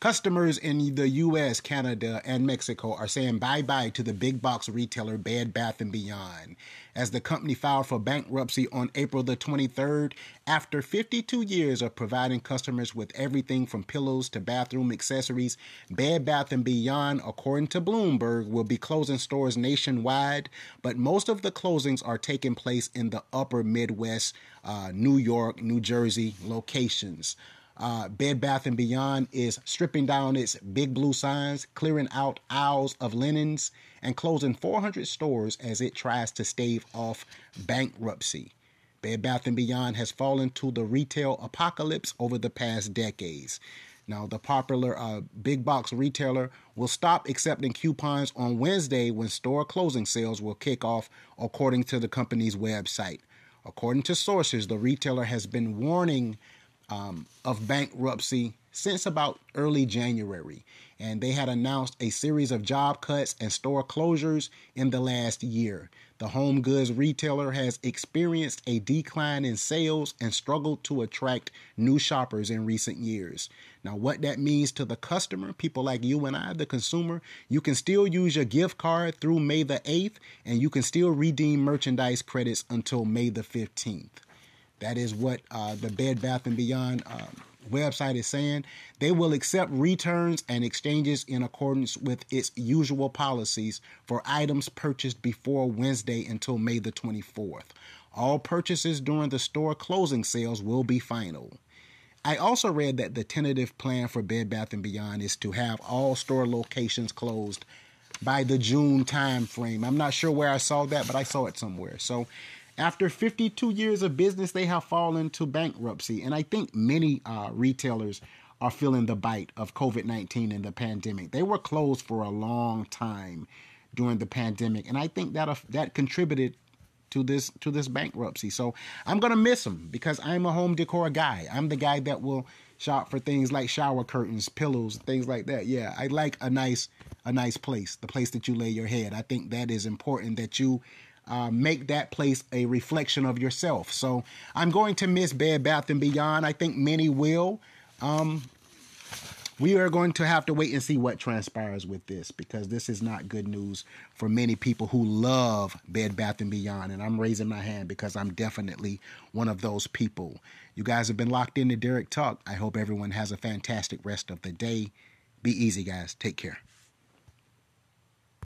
Customers in the US, Canada, and Mexico are saying bye bye to the big box retailer Bed Bath & Beyond as the company filed for bankruptcy on April the 23rd after 52 years of providing customers with everything from pillows to bathroom accessories. Bed Bath & Beyond, according to Bloomberg, will be closing stores nationwide, but most of the closings are taking place in the upper Midwest, uh, New York, New Jersey locations. Uh, Bed Bath & Beyond is stripping down its big blue signs, clearing out aisles of linens, and closing 400 stores as it tries to stave off bankruptcy. Bed Bath & Beyond has fallen to the retail apocalypse over the past decades. Now, the popular uh, big box retailer will stop accepting coupons on Wednesday when store closing sales will kick off, according to the company's website. According to sources, the retailer has been warning um, of bankruptcy since about early January, and they had announced a series of job cuts and store closures in the last year. The home goods retailer has experienced a decline in sales and struggled to attract new shoppers in recent years. Now, what that means to the customer, people like you and I, the consumer, you can still use your gift card through May the 8th, and you can still redeem merchandise credits until May the 15th. That is what uh, the Bed Bath and Beyond uh, website is saying. They will accept returns and exchanges in accordance with its usual policies for items purchased before Wednesday until May the 24th. All purchases during the store closing sales will be final. I also read that the tentative plan for Bed Bath and Beyond is to have all store locations closed by the June time frame. I'm not sure where I saw that, but I saw it somewhere. So after 52 years of business, they have fallen to bankruptcy. And I think many uh, retailers are feeling the bite of COVID 19 and the pandemic. They were closed for a long time during the pandemic. And I think that, uh, that contributed to this to this bankruptcy. So I'm gonna miss them because I'm a home decor guy. I'm the guy that will shop for things like shower curtains, pillows, things like that. Yeah, I like a nice a nice place, the place that you lay your head. I think that is important that you uh, make that place a reflection of yourself. So I'm going to miss Bed Bath and Beyond. I think many will. Um, we are going to have to wait and see what transpires with this because this is not good news for many people who love Bed Bath and Beyond. And I'm raising my hand because I'm definitely one of those people. You guys have been locked into Derek Talk. I hope everyone has a fantastic rest of the day. Be easy, guys. Take care.